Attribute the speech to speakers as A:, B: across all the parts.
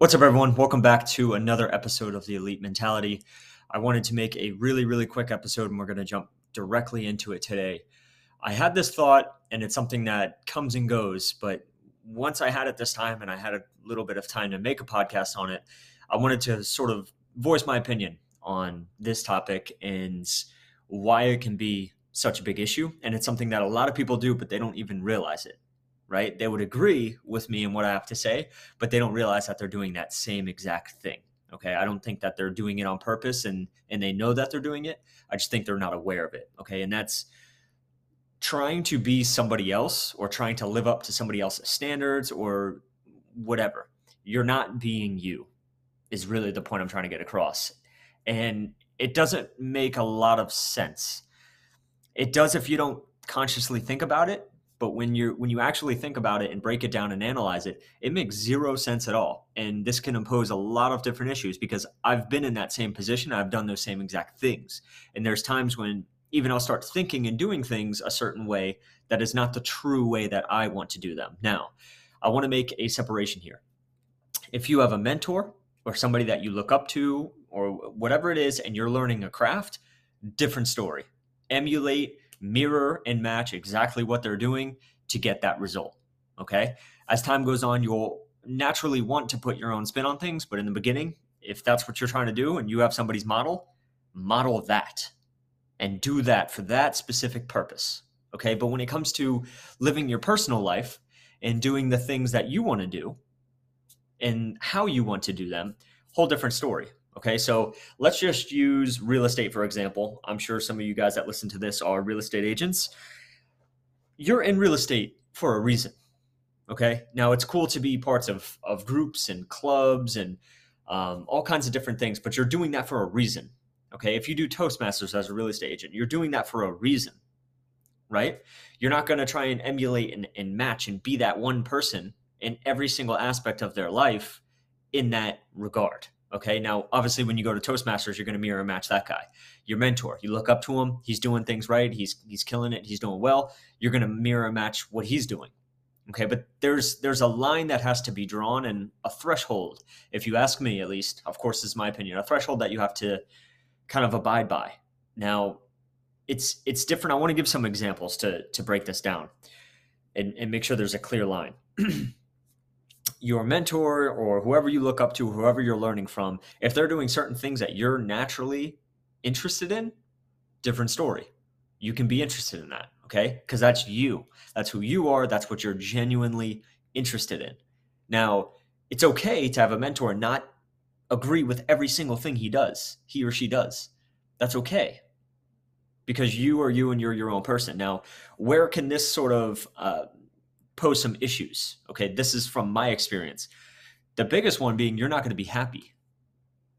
A: What's up, everyone? Welcome back to another episode of the Elite Mentality. I wanted to make a really, really quick episode, and we're going to jump directly into it today. I had this thought, and it's something that comes and goes, but once I had it this time and I had a little bit of time to make a podcast on it, I wanted to sort of voice my opinion on this topic and why it can be such a big issue. And it's something that a lot of people do, but they don't even realize it right? They would agree with me and what I have to say, but they don't realize that they're doing that same exact thing. Okay. I don't think that they're doing it on purpose and and they know that they're doing it. I just think they're not aware of it. Okay. And that's trying to be somebody else or trying to live up to somebody else's standards or whatever. You're not being you, is really the point I'm trying to get across. And it doesn't make a lot of sense. It does if you don't consciously think about it, but when you when you actually think about it and break it down and analyze it it makes zero sense at all. And this can impose a lot of different issues because i've been in that same position. I've done those same exact things. And there's times when even i'll start thinking and doing things a certain way that is not the true way that i want to do them. Now i want to make a separation here. If you have a mentor or somebody that you look up to or whatever it is and you're learning a craft different story. Emulate mirror and match exactly what they're doing to get that result. Okay. As time goes on, you'll naturally want to put your own spin on things. But in the beginning, if that's what you're trying to do and you have somebody's model, model that and do that for that specific purpose. Okay. But when it comes to living your personal life and doing the things that you want to do and how you want to do them, whole different story. Okay, so let's just use real estate for example. I'm sure some of you guys that listen to this are real estate agents. You're in real estate for a reason. Okay, now it's cool to be parts of of groups and clubs and um, all kinds of different things, but you're doing that for a reason. Okay, if you do Toastmasters as a real estate agent, you're doing that for a reason, right? You're not going to try and emulate and, and match and be that one person in every single aspect of their life in that regard Okay. Now, obviously, when you go to Toastmasters, you're going to mirror and match that guy, your mentor. You look up to him. He's doing things right. He's he's killing it. He's doing well. You're going to mirror and match what he's doing. Okay. But there's there's a line that has to be drawn and a threshold. If you ask me, at least, of course, is my opinion, a threshold that you have to kind of abide by. Now, it's it's different. I want to give some examples to to break this down and, and make sure there's a clear line. your mentor or whoever you look up to, whoever you're learning from, if they're doing certain things that you're naturally interested in, different story. You can be interested in that, okay? Because that's you. That's who you are. That's what you're genuinely interested in. Now, it's okay to have a mentor not agree with every single thing he does, he or she does. That's okay because you are you and you're your own person. Now, where can this sort of uh, pose some issues. Okay, this is from my experience. The biggest one being you're not going to be happy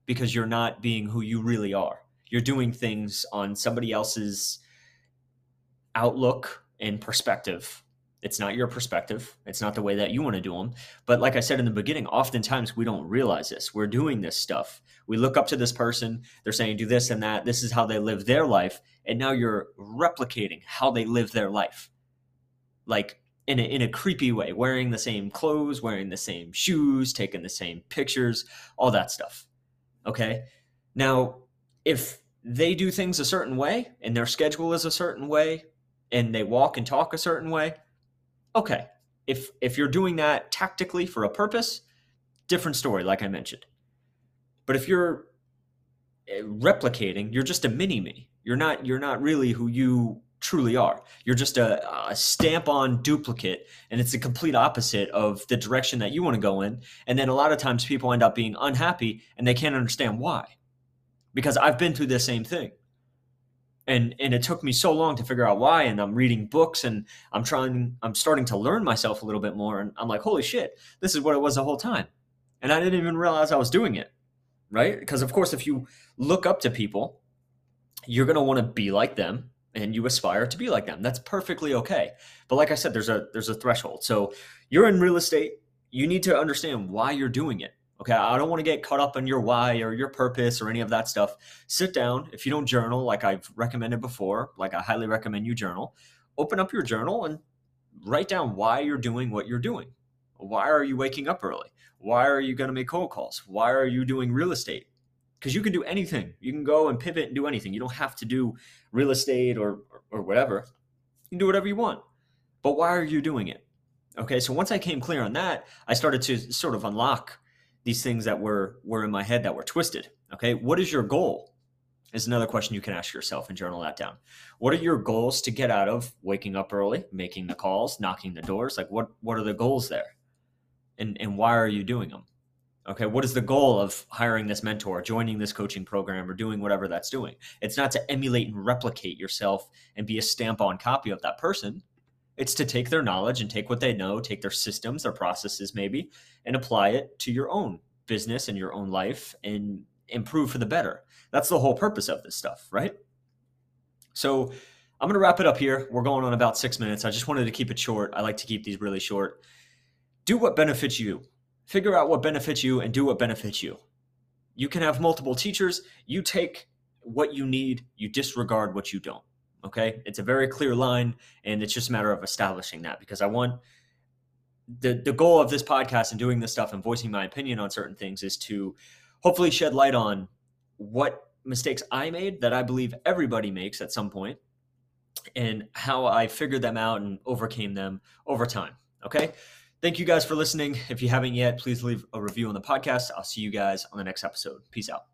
A: because you're not being who you really are. You're doing things on somebody else's outlook and perspective. It's not your perspective. It's not the way that you want to do them. But like I said in the beginning, oftentimes we don't realize this. We're doing this stuff. We look up to this person. They're saying, do this and that. This is how they live their life. And now you're replicating how they live their life. Like in a, in a creepy way, wearing the same clothes, wearing the same shoes, taking the same pictures, all that stuff. Okay. Now, if they do things a certain way and their schedule is a certain way and they walk and talk a certain way, okay. If if you're doing that tactically for a purpose, different story like I mentioned. But if you're eh, replicating, you're just a mini me. You're not you're not really who you truly are. You're just a, a stamp on duplicate, and it's the complete opposite of the direction that you want to go in. And then a lot of times people end up being unhappy and they can't understand why. Because I've been through the same thing. And and it took me so long to figure out why. And I'm reading books and I'm trying, I'm starting to learn myself a little bit more. And I'm like, holy shit, this is what it was the whole time. And I didn't even realize I was doing it. Right? Because of course, if you look up to people, you're gonna want to be like them and you aspire to be like them. That's perfectly okay. But like I said, there's a there's a threshold. So you're in real estate, you need to understand why you're doing it. Okay, I don't want to get caught up on your why or your purpose or any of that stuff. Sit down. If you don't journal, like I've recommended before, like I highly recommend you journal, open up your journal and write down why you're doing what you're doing. Why are you waking up early? Why are you going to make cold calls? Why are you doing real estate? Because you can do anything. You can go and pivot and do anything. You don't have to do real estate or, or whatever. You can do whatever you want. But why are you doing it? Okay, so once I came clear on that, I started to sort of unlock these things that were were in my head that were twisted. Okay, what is your goal? Is another question you can ask yourself and journal that down. What are your goals to get out of waking up early, making the calls, knocking the doors? Like what what are the goals there? And and why are you doing them? Okay, what is the goal of hiring this mentor, joining this coaching program, or doing whatever that's doing? It's not to emulate and replicate yourself and be a stamp on copy of that person. It's to take their knowledge and take what they know, take their systems, their processes maybe, and apply it to your own business and your own life and improve for the better. That's the whole purpose of this stuff, right? So I'm going to wrap it up here. We're going on about six minutes. I just wanted to keep it short. I like to keep these really short. Do what benefits you. Figure out what benefits you and do what benefits you. You can have multiple teachers. You take what you need, you disregard what you don't. Okay. It's a very clear line, and it's just a matter of establishing that because I want the, the goal of this podcast and doing this stuff and voicing my opinion on certain things is to hopefully shed light on what mistakes I made that I believe everybody makes at some point and how I figured them out and overcame them over time. Okay. Thank you guys for listening. If you haven't yet, please leave a review on the podcast. I'll see you guys on the next episode. Peace out.